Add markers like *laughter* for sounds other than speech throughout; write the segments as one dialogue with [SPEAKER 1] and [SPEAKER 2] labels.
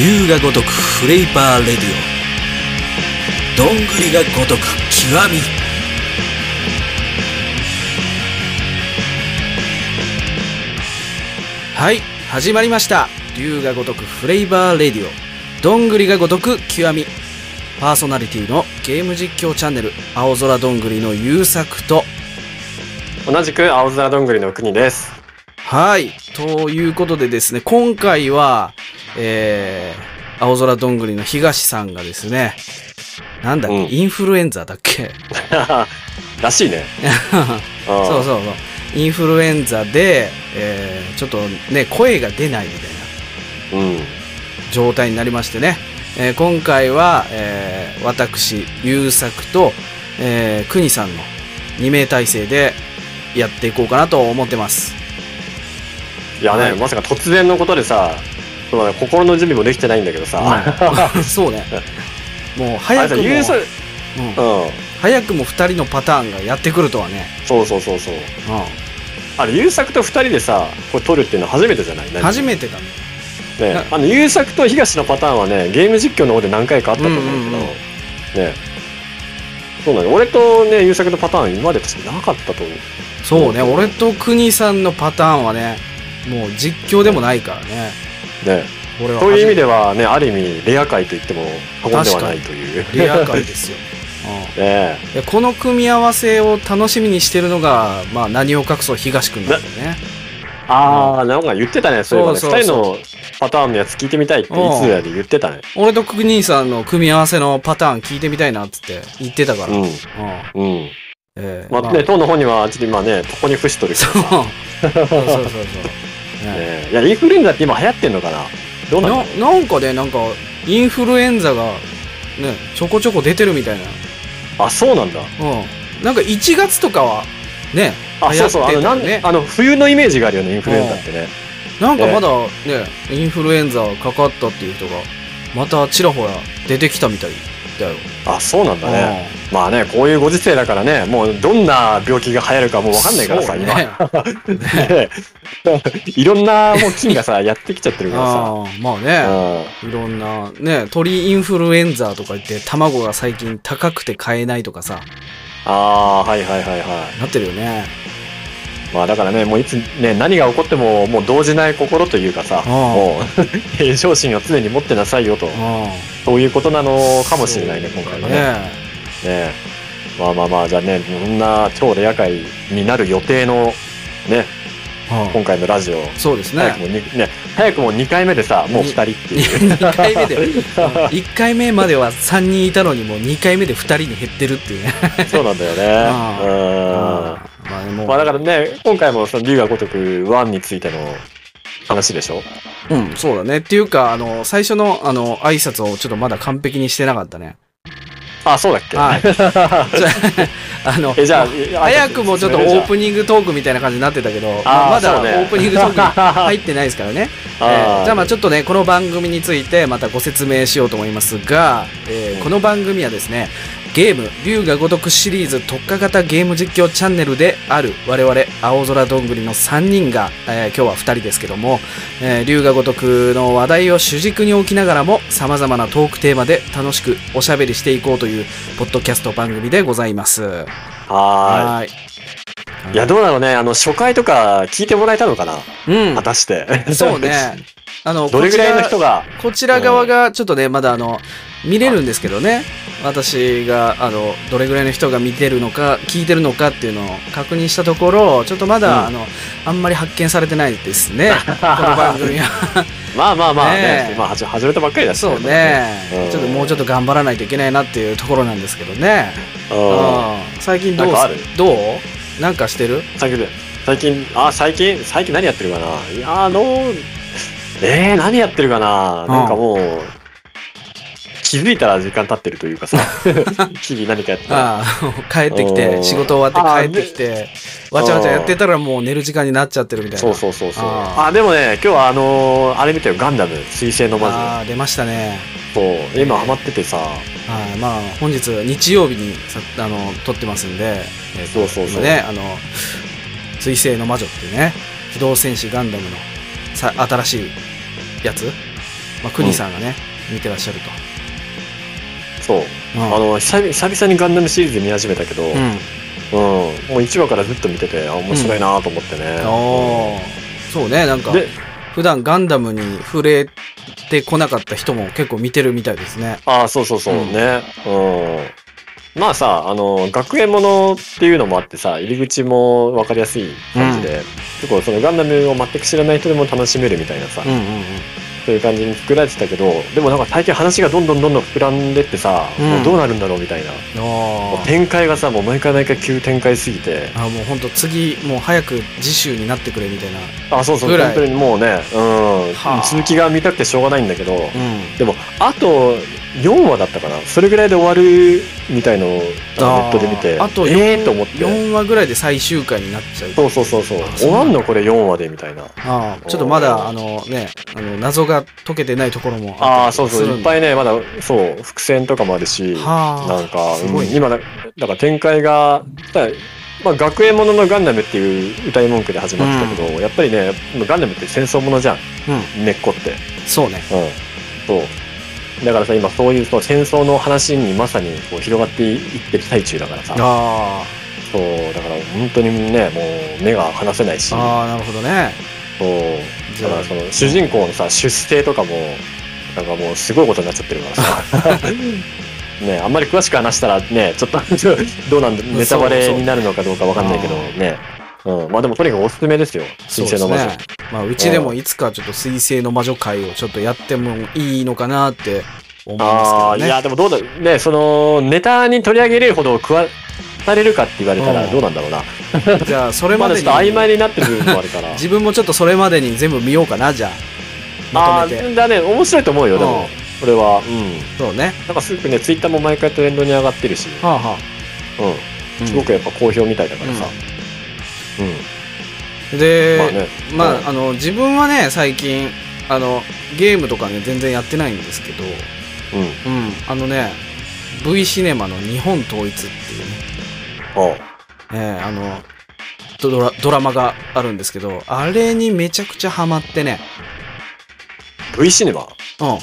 [SPEAKER 1] 龍が如くフレーバーレディオ。どんぐりが如く極み。はい始まりました。龍が如くフレーバーレディオ。どんぐりが如く極み。パーソナリティのゲーム実況チャンネル青空どんぐりの優作と
[SPEAKER 2] 同じく青空どんぐりの国です。
[SPEAKER 1] はい。ということでですね、今回は、えー、青空どんぐりの東さんがですね、なんだっけ、
[SPEAKER 2] うん
[SPEAKER 1] インフルエンザだっけ？*laughs*
[SPEAKER 2] らしいね。*laughs*
[SPEAKER 1] そうそうそう。インフルエンザで、えー、ちょっとね、声が出ないみたいな
[SPEAKER 2] う。うん。
[SPEAKER 1] 状態になりましてね、えー今回は、えー、私、優作と、えー、国さんの2名体制でやっていこうかなと思ってます。
[SPEAKER 2] いやね、
[SPEAKER 1] はい
[SPEAKER 2] まさか突然のことでさ、そうだね心の準備もできてないんだけどさ。*laughs*
[SPEAKER 1] そうね。もう早くも、うん
[SPEAKER 2] うん。
[SPEAKER 1] 早くも2人のパターンがやってくるとはね。
[SPEAKER 2] そうそうそうそう。
[SPEAKER 1] う
[SPEAKER 2] あれ、優作と二人でさ、これ撮るっていうのは初めてじゃない？
[SPEAKER 1] ん、初めてだね。
[SPEAKER 2] ね
[SPEAKER 1] な。
[SPEAKER 2] あの、優作と東のパターンはね、ゲーム実況の方で何回かあったと思うけど、
[SPEAKER 1] うんうんうん
[SPEAKER 2] ね。そうなの。俺とね、優作のパターン今まで確かなかったと思う。
[SPEAKER 1] そうね、俺と国さんのパターンはね、もう実況でもないからね。
[SPEAKER 2] ね。
[SPEAKER 1] 俺は
[SPEAKER 2] そういう意味
[SPEAKER 1] で
[SPEAKER 2] ではね、ある意味、レア界と言っても過言ではないという。
[SPEAKER 1] レア回ですよ。*laughs* うん
[SPEAKER 2] ね
[SPEAKER 1] でこの組み合わせを楽しみにしてるのが、まあ、何を隠そう東君なんだよね。
[SPEAKER 2] ああ、なんか言ってたね、そういえばね。
[SPEAKER 1] そうそうそう
[SPEAKER 2] 二人のパターンのやつ聞いてみたいっていつやで言ってたね。
[SPEAKER 1] 俺と国さんの組み合わせのパターン聞いてみたいなって言ってたから。うん
[SPEAKER 2] うん。うん。
[SPEAKER 1] えー
[SPEAKER 2] まあね、当の方には、ちょっと今ね、ここに伏しとるけどさ。
[SPEAKER 1] そうそうそうそう。
[SPEAKER 2] い。や、インフルエンザって今流行ってんのかな？どうなの
[SPEAKER 1] ななんかねなんかインフルエンザがねちょこちょこ出てるみたいな。
[SPEAKER 2] あ、そうなんだ。
[SPEAKER 1] うん。なんか1月とかはね
[SPEAKER 2] あ、そうそう、あの、
[SPEAKER 1] ね
[SPEAKER 2] あの、冬のイメージがあるよね、インフルエンザってね。
[SPEAKER 1] なんかまだねインフルエンザかかったっていう人がまたちらほら出てきたみたいだよ。
[SPEAKER 2] あ、そうなんだね。まあね、こういうご時世だからね、もうどんな病気が流行るかもうわかんないからさ。
[SPEAKER 1] ね。*laughs*
[SPEAKER 2] ね。いろんなもう菌がさ、やってきちゃってるからさ。
[SPEAKER 1] あーまあね。
[SPEAKER 2] うん。
[SPEAKER 1] いろんなね鳥インフルエンザとか言って卵が最近高くて買えないとかさ。
[SPEAKER 2] ああ、はいはいはいはい。
[SPEAKER 1] なってるよね。
[SPEAKER 2] まあだからね、もういつね、何が起こっても、もう動じない心というかさ、もう、平常心を常に持ってなさいよと、
[SPEAKER 1] うん
[SPEAKER 2] そういうことなのかもしれないね、今回はね。
[SPEAKER 1] ね。
[SPEAKER 2] ねまあまあまあ、じゃあね、こんな超レア会になる予定の、ね、
[SPEAKER 1] うん
[SPEAKER 2] 今回のラジオ、
[SPEAKER 1] そうですね。
[SPEAKER 2] 早くもに、ね、早くも2回目でさ、もう2人っていう。
[SPEAKER 1] 2回目で。1回目までは3人いたのにもう2回目で2人に減ってるっていうね。
[SPEAKER 2] そうなんだよね。
[SPEAKER 1] あ。
[SPEAKER 2] うん。
[SPEAKER 1] まあねも。う
[SPEAKER 2] まあだからね、今回もその龍が如く1についての話でしょ。
[SPEAKER 1] うんそうだね。っていうかあの最初のあの挨拶をちょっとまだ完璧にしてなかったね
[SPEAKER 2] あ、そうだっけ？
[SPEAKER 1] はい。*laughs* あの
[SPEAKER 2] え、じゃあ、
[SPEAKER 1] 早くもちょっとオープニングトークみたいな感じになってたけど、まあまだオープニングトークに *laughs* 入ってないですからね。えーじゃあまあちょっとね、この番組についてまたご説明しようと思いますが、えーこの番組はですね、ゲーム、龍が如くシリーズ特化型ゲーム実況チャンネルである我々、青空どんぐりの3人が、えー今日は2人ですけども、えー龍が如くの話題を主軸に置きながらも、様々なトークテーマで楽しくおしゃべりしていこうという、ポッドキャスト番組でございます。
[SPEAKER 2] は
[SPEAKER 1] い。
[SPEAKER 2] ーい。いや、どうなのね、あの、初回とか聞いてもらえたのかな？
[SPEAKER 1] うん
[SPEAKER 2] 果。たして。
[SPEAKER 1] そうね。*laughs* あの、
[SPEAKER 2] どれぐらいの人
[SPEAKER 1] が？
[SPEAKER 2] が、
[SPEAKER 1] こちら側がちょっとね、まだあの、見れるんですけどね。私が、あの、どれぐらいの人が見てるのか、聞いてるのかっていうのを確認したところ、ちょっとまだ、
[SPEAKER 2] うん。
[SPEAKER 1] あの、あんまり発見されてないですね。*laughs* この番組は。
[SPEAKER 2] まあまあまあね。
[SPEAKER 1] ね、え。
[SPEAKER 2] まあ始始めたばっかりだし
[SPEAKER 1] そうね。
[SPEAKER 2] う。ん。
[SPEAKER 1] ちょっともうちょっと頑張らないといけないなっていうところなんですけどね。最近どうどう？なんかしてる？
[SPEAKER 2] 最近、最近、あ、最近、最近何やってるかな？いやー、あの、えー、何やってるかな？なんかもう、気づいたら時間経ってるというかさ、*laughs* 日々何かやって
[SPEAKER 1] 帰ってき
[SPEAKER 2] う
[SPEAKER 1] て、
[SPEAKER 2] ん。
[SPEAKER 1] 仕事終わって帰ってきて、わちゃわちゃ
[SPEAKER 2] うん
[SPEAKER 1] やってたらもう寝る時間になっちゃってるみたいな。
[SPEAKER 2] そうそうそうそう。
[SPEAKER 1] あ
[SPEAKER 2] あ。でもね、今日はあのーあれ見たよ、ガンダム、水星の魔女。
[SPEAKER 1] ああ、出ましたね。
[SPEAKER 2] そう、今ハマっててさ、
[SPEAKER 1] はい、まあ、本日、日曜日にさ、あの、撮ってますんで、えーと
[SPEAKER 2] そうそうそう。
[SPEAKER 1] 今ね、あの、水星の魔女っていうね、機動戦士ガンダムのさ新しいやつ？まあ、クニさんがね、見てらっしゃる
[SPEAKER 2] そう。
[SPEAKER 1] と。うん
[SPEAKER 2] あの、久々にガンダムシリーズ見始めたけど、うん。
[SPEAKER 1] うん。
[SPEAKER 2] もう1話からずっと見てて、あ、面白いなと思ってね。
[SPEAKER 1] おーそうね、なんか、
[SPEAKER 2] で、
[SPEAKER 1] 普段ガンダムに触れてこなかった人も結構見てるみたいですね。
[SPEAKER 2] あそうそうそう
[SPEAKER 1] うん
[SPEAKER 2] ね。うん。まあさ、あの、学園ものっていうのもあってさ、入り口も分かりやすい感じで、結構そのガンダムを全く知らない人でも楽しめるみたいなさ、
[SPEAKER 1] うんうんうん。
[SPEAKER 2] そういう感じに作られてたけど、でもなんか最近話がどんどんどんどん膨らんでってさ、
[SPEAKER 1] うん
[SPEAKER 2] もうどうなるんだろうみたいな。展開がさ、もう毎回毎回急展開すぎて、
[SPEAKER 1] あ。あもう本当次、もう早く次週になってくれみたいな。
[SPEAKER 2] あ、そうそう、本当にもうね、うん
[SPEAKER 1] はあ、
[SPEAKER 2] 続きが見たくてしょうがないんだけど、
[SPEAKER 1] うん。
[SPEAKER 2] でも、あと4話だったかな？それぐらいで終わるみたいのをネットで見て、
[SPEAKER 1] あと
[SPEAKER 2] えーと思って。
[SPEAKER 1] 4話ぐらいで最終回になっちゃう。
[SPEAKER 2] そうそうそうそう。終わんのこれ4話でみたいな。
[SPEAKER 1] ああちょっとまだ、あのね、あの、謎が解けてないところも
[SPEAKER 2] ああ、そうそう。いっぱいね、まだ、そう、伏線とかもあるし、
[SPEAKER 1] はあ。
[SPEAKER 2] なんか、
[SPEAKER 1] すごいね
[SPEAKER 2] うん今だ、だから展開が、まあ、学園もののガンダムっていう歌い文句で始まってたけど、やっぱりね、ガンダムって戦争ものじゃん、
[SPEAKER 1] うん。
[SPEAKER 2] 根っこって。
[SPEAKER 1] そうね。
[SPEAKER 2] うん。そう。だからさ、今そういうそう戦争の話にまさにこう広がっていってる最中だからさ、
[SPEAKER 1] あ
[SPEAKER 2] そう、だから本当にね、もう目が離せないし
[SPEAKER 1] あ。、ああ、なるほどね。
[SPEAKER 2] そう、だからその主人公のさ、出生とかも、なんかもうすごいことになっちゃってるからさ。*laughs* ねあんまり詳しく話したらね、ちょっと *laughs* どうなんだ、ネタバレになるのかどうかわかんないけどね。うん。まあでもとにかくおすすめですよ。新生の魔女。
[SPEAKER 1] まあ、うちでもいつかちょっと水星の魔女会をちょっとやってもいいのかなって思い
[SPEAKER 2] ああ、
[SPEAKER 1] ますけどね。
[SPEAKER 2] いや、でもどうだ、ね、その、ネタに取り上げれるほど食わされるかって言われたら
[SPEAKER 1] うん
[SPEAKER 2] どうなんだろうな。
[SPEAKER 1] じゃあ、それ
[SPEAKER 2] ま
[SPEAKER 1] までに、*laughs*
[SPEAKER 2] だちょっと曖昧になってる部分もあるから。
[SPEAKER 1] 自分もちょっとそれまでに全部見ようかな、じゃあ。ま
[SPEAKER 2] あだね、面白いと思うよ、でも。これは。うん。
[SPEAKER 1] そうね。
[SPEAKER 2] なんかすごくね、ツイッターも毎回トレンドに上がってるし、
[SPEAKER 1] はあは
[SPEAKER 2] うん。
[SPEAKER 1] あ。
[SPEAKER 2] すごくやっぱ好評みたいだからさ。うん。
[SPEAKER 1] うんで、
[SPEAKER 2] まあね。
[SPEAKER 1] まあ、
[SPEAKER 2] うん。
[SPEAKER 1] あの、自分はね、最近、あの、ゲームとかね、全然やってないんですけど、
[SPEAKER 2] うん。
[SPEAKER 1] うん、あのね、V シネマの日本統一っていうね、
[SPEAKER 2] あ
[SPEAKER 1] えーあのドラ、ドラマがあるんですけど、あれにめちゃくちゃハマってね、
[SPEAKER 2] V シネマ？
[SPEAKER 1] うん、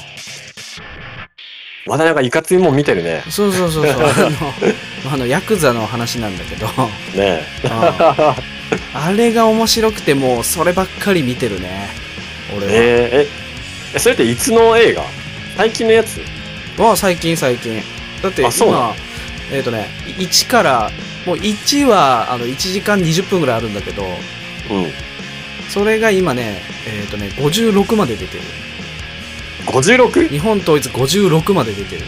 [SPEAKER 2] まだなんかいかついもん見てるね。
[SPEAKER 1] そうそうそうそう、*laughs* あの、あの、ヤクザの話なんだけど、
[SPEAKER 2] ね
[SPEAKER 1] うん *laughs* あれが面白くてもうそればっかり見てるね、俺は。
[SPEAKER 2] えー、え、えそれっていつの映画？最近のやつ？
[SPEAKER 1] は最近最近。だって
[SPEAKER 2] あそうな
[SPEAKER 1] 今、えっ、とね、1から、もう1はあの1時間20分ぐらいあるんだけど、
[SPEAKER 2] うん。
[SPEAKER 1] それが今ね、えっ、とね、56まで出てる。
[SPEAKER 2] 56?
[SPEAKER 1] 日本統一56まで出てる。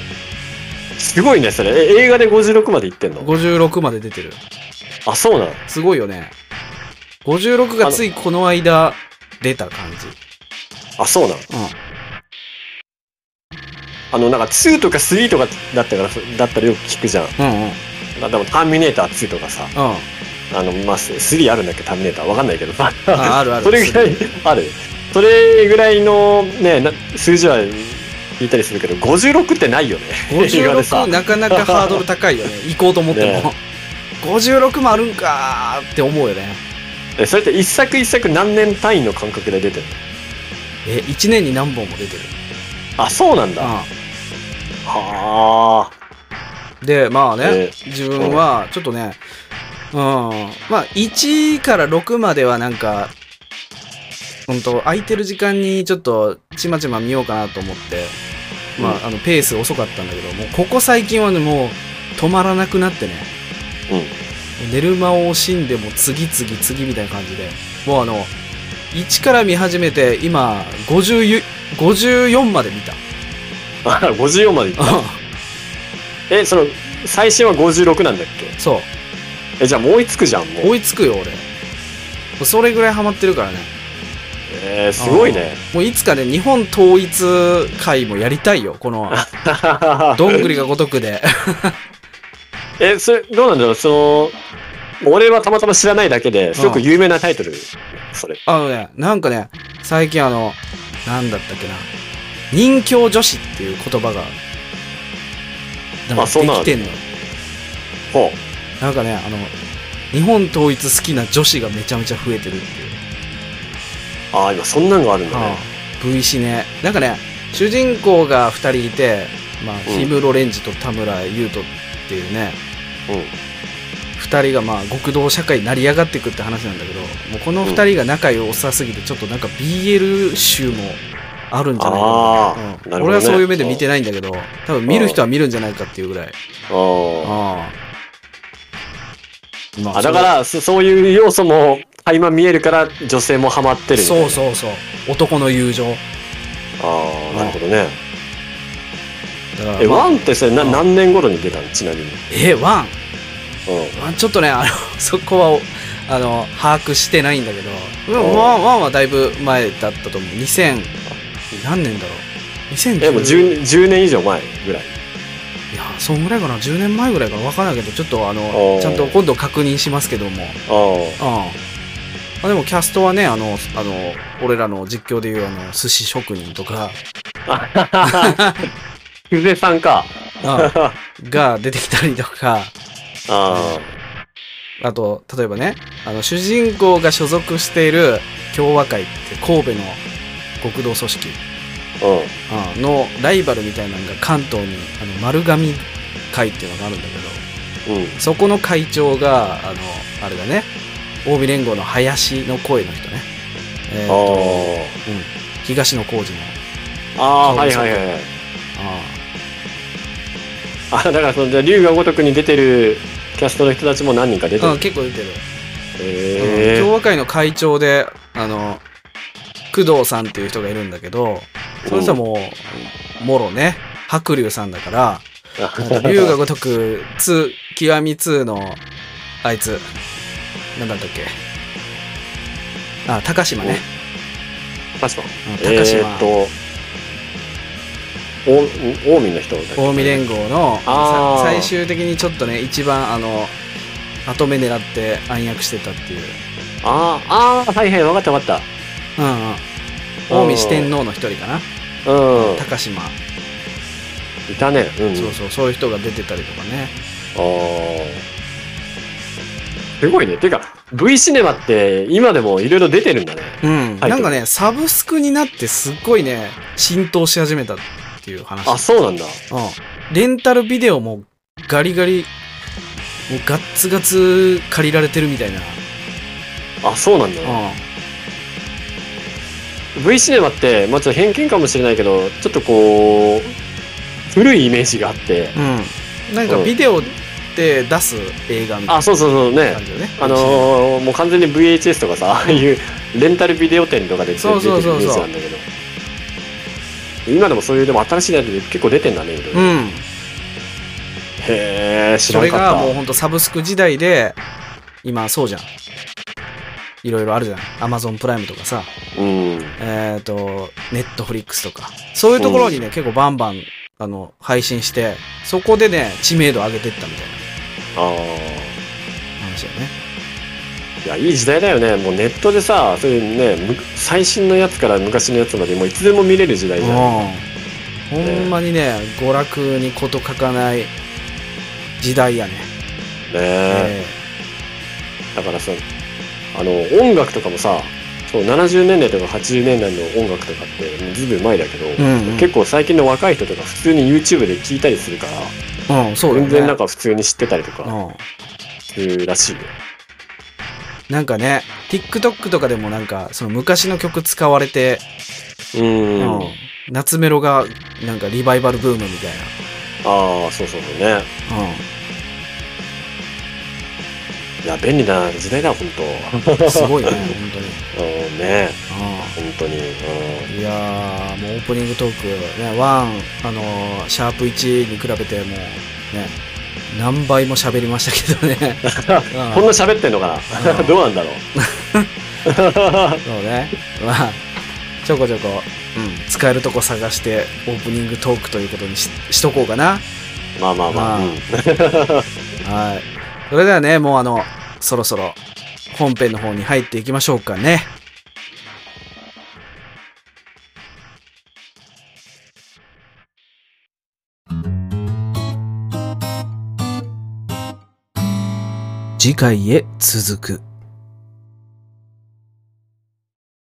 [SPEAKER 2] すごいね、それ。え、映画で56までいってんの
[SPEAKER 1] ？56まで出てる。
[SPEAKER 2] あ、そうなの？
[SPEAKER 1] すごいよね。56がついこの間出た感じ。
[SPEAKER 2] あ、そうなの
[SPEAKER 1] うん。
[SPEAKER 2] あの、なんか2とか3とかだったから、だったらよく聞くじゃん。
[SPEAKER 1] うんうん。
[SPEAKER 2] あでもターミネーター2とかさ、
[SPEAKER 1] うん。
[SPEAKER 2] あの、まあ、3あるんだっけ、ターミネーター。わかんないけどさ。
[SPEAKER 1] ああるある
[SPEAKER 2] それぐらいある。それぐらいのね、な数字は聞いたりするけど、56ってないよね。映画でさ
[SPEAKER 1] 56なかなかハードル高いよね。行こうと思っても。*laughs*
[SPEAKER 2] ね
[SPEAKER 1] 56もあるんかーって思うよね。
[SPEAKER 2] え、それって一作一作何年単位の間隔で出てるの？
[SPEAKER 1] え、1年に何本も出てる。
[SPEAKER 2] あ、そうなんだ。
[SPEAKER 1] う
[SPEAKER 2] はあ。
[SPEAKER 1] ん。で、まあね、
[SPEAKER 2] え
[SPEAKER 1] 自分は、ちょっとね、うん、まあ、1から6まではなんか、本当空いてる時間にちょっとちまちま見ようかなと思って、まあ、あの、ペース遅かったんだけど、もうここ最近はね、もう止まらなくなってね、
[SPEAKER 2] うん。
[SPEAKER 1] 寝る間を惜しんでも次々次みたいな感じで、もうあの、1から見始めて、今、50 54まで見た。
[SPEAKER 2] あ、54までいった？え、その、最新は56なんだっけ？
[SPEAKER 1] そう。
[SPEAKER 2] え、じゃあもう追いつくじゃん、もう。
[SPEAKER 1] 追いつくよ、俺。それぐらいハマってるからね。
[SPEAKER 2] えー、すごいね。
[SPEAKER 1] もういつかね、日本統一会もやりたいよ、この、*laughs* どんぐりが如くで。
[SPEAKER 2] え、それ、どうなんだろう？その、俺はたまたま知らないだけですごく有名なタイトル、それ。
[SPEAKER 1] あのね、なんかね、最近あの、なんだったっけな、人形女子っていう言葉が、なんかできてんの。
[SPEAKER 2] ほ
[SPEAKER 1] なんかね、あの、日本統一好きな女子がめちゃめちゃ増えてるっていう。
[SPEAKER 2] う。ああ、今そんなんがあるんだね。
[SPEAKER 1] V シネ。なんかね、主人公が2人いて、まあ、
[SPEAKER 2] うん
[SPEAKER 1] 氷室レンジと田村優斗っていうね、2人がまあ極道社会に成り上がっていくって話なんだけどもうこの2人が仲良さすぎてちょっとなんか BL 集もあるんじゃないか
[SPEAKER 2] あ
[SPEAKER 1] な、うん。
[SPEAKER 2] ね。
[SPEAKER 1] 俺はそういう目で見てないんだけど多分見る人は見るんじゃないかっていうぐらい。
[SPEAKER 2] あ
[SPEAKER 1] ああま
[SPEAKER 2] ああだからそそういう要素も垣間見えるから女性もハマってる
[SPEAKER 1] そうそうそう。男の友情。
[SPEAKER 2] ああなるほどねえワンってそれな
[SPEAKER 1] うん
[SPEAKER 2] 何年頃に出たの？ちなみに。
[SPEAKER 1] えワン？
[SPEAKER 2] うん。
[SPEAKER 1] ワンちょっとねあの *laughs* そこはおあの把握してないんだけど。ワンワンはだいぶ前だったと思う。2000何年だろう？2010
[SPEAKER 2] えもう 10, 10年以上前ぐらい。
[SPEAKER 1] いやそんぐらいかな。10年前ぐらいかな。分からないけどちょっとあのちゃんと今度確認しますけども。
[SPEAKER 2] あ
[SPEAKER 1] うん。あでもキャストはねあのあの俺らの実況でいうあの寿司職人とか。
[SPEAKER 2] あ *laughs* 久世さんか。
[SPEAKER 1] あ *laughs* が出てきたりとか。
[SPEAKER 2] あ
[SPEAKER 1] あ。と例えばねあの主人公が所属している共和会って神戸の極道組織。のライバルみたいなのが関東にあの丸神会っていうのがあるんだけど。
[SPEAKER 2] うん。
[SPEAKER 1] そこの会長があのあれだね。近江連合の林の声の人ね。えー
[SPEAKER 2] あ
[SPEAKER 1] と
[SPEAKER 2] ー
[SPEAKER 1] うん、東野幸治の
[SPEAKER 2] あーはいはいはいはい。
[SPEAKER 1] あ
[SPEAKER 2] あだからそのじゃあ龍が如くに出てるキャストの人たちも何人か出てる。
[SPEAKER 1] あうん結構出てる、
[SPEAKER 2] へえ
[SPEAKER 1] 共和会の会長であの工藤さんっていう人がいるんだけどその人はもうもろね白龍さんだから *laughs* 龍が如く2極み2のあいつなんだったっけ？あ高島ね、
[SPEAKER 2] 確か
[SPEAKER 1] うん高島、
[SPEAKER 2] えーっとお近江の人
[SPEAKER 1] 近江連合の最終的にちょっとね一番あの後目狙って暗躍してたっていう。
[SPEAKER 2] あーあーはいはい分かった分かっ
[SPEAKER 1] うんうん。近江四天王の一人かな。
[SPEAKER 2] たうん。
[SPEAKER 1] 高島、
[SPEAKER 2] いたね。うん
[SPEAKER 1] そうそうそういう人が出てたりとかね。
[SPEAKER 2] あー。すごいね。ていうか V シネマって今でもいろいろ出てるんだね。
[SPEAKER 1] うん、
[SPEAKER 2] はい
[SPEAKER 1] なんかねサブスクになってすっごいね浸透し始めたっていう話。
[SPEAKER 2] あそうなんだ。
[SPEAKER 1] うん、レンタルビデオもガリガリもうガッツガツ借りられてるみたいな、
[SPEAKER 2] あそうなんだ、V シネマって、まあ、ちょっと偏見かもしれないけどちょっとこう古いイメージがあって。
[SPEAKER 1] うん。うん、なん。かビデオで出す映画みたいな
[SPEAKER 2] あそうそうそうね。あのーもう完全に VHS とかさああいうレンタルビデオ店とかで出て
[SPEAKER 1] そうそうそうそう。
[SPEAKER 2] 出てるイメージなんだけど今でもそういうでも新しいやつで結構出てんだねいろいろ。
[SPEAKER 1] うん。
[SPEAKER 2] へえ知
[SPEAKER 1] それ
[SPEAKER 2] らなかった。
[SPEAKER 1] がもうほんとサブスク時代で今そうじゃん。いろいろあるじゃん。アマゾンプライムとかさ。
[SPEAKER 2] うん。
[SPEAKER 1] えっ、とネットフリックスとか。そういうところにね、結構バンバンあの配信してそこでね知名度上げてったみたいな
[SPEAKER 2] ああ
[SPEAKER 1] 話だよね
[SPEAKER 2] いやいい時代だよね。もうネットでさそういうねむ最新のやつから昔のやつまでもういつでも見れる時代じゃん。
[SPEAKER 1] うん。ほんまにね娯楽に事欠かない時代やね、
[SPEAKER 2] ねえ。だからさあの音楽とかもさそう70年代とか80年代の音楽とかってずいぶん前だけど、
[SPEAKER 1] うんうん。
[SPEAKER 2] 結構最近の若い人とか普通に YouTube で聞いたりするから、
[SPEAKER 1] うんそうね。
[SPEAKER 2] 全然なんか普通に知ってたりとか
[SPEAKER 1] うん。
[SPEAKER 2] するらしいよ。
[SPEAKER 1] なんかね TikTok とかでもなんかその昔の曲使われて、
[SPEAKER 2] うん。
[SPEAKER 1] うん。夏メロがなんかリバイバルブームみたい
[SPEAKER 2] ああ、そうそうそうね。
[SPEAKER 1] な、うん、
[SPEAKER 2] いや、便利な時代だ、本当。
[SPEAKER 1] すごいね *laughs* 本
[SPEAKER 2] うん、ね。
[SPEAKER 1] 当に、
[SPEAKER 2] 本当に。うん。
[SPEAKER 1] うん、いやーもうオープニングトークね1あのーシャープ1に比べてもうね何倍も喋りましたけどね、う *laughs* ん
[SPEAKER 2] こんな喋ってんのかな？
[SPEAKER 1] うん
[SPEAKER 2] どうなんだろう？
[SPEAKER 1] そうね。まあ、ちょこちょこ、うん、使えるとこ探して、オープニングトークということにししとこうかな。
[SPEAKER 2] まあまあまあ。
[SPEAKER 1] まあ
[SPEAKER 2] うん *laughs*
[SPEAKER 1] はい。それではね、もうあの、そろそろ本編の方に入っていきましょうかね。次回へ続く。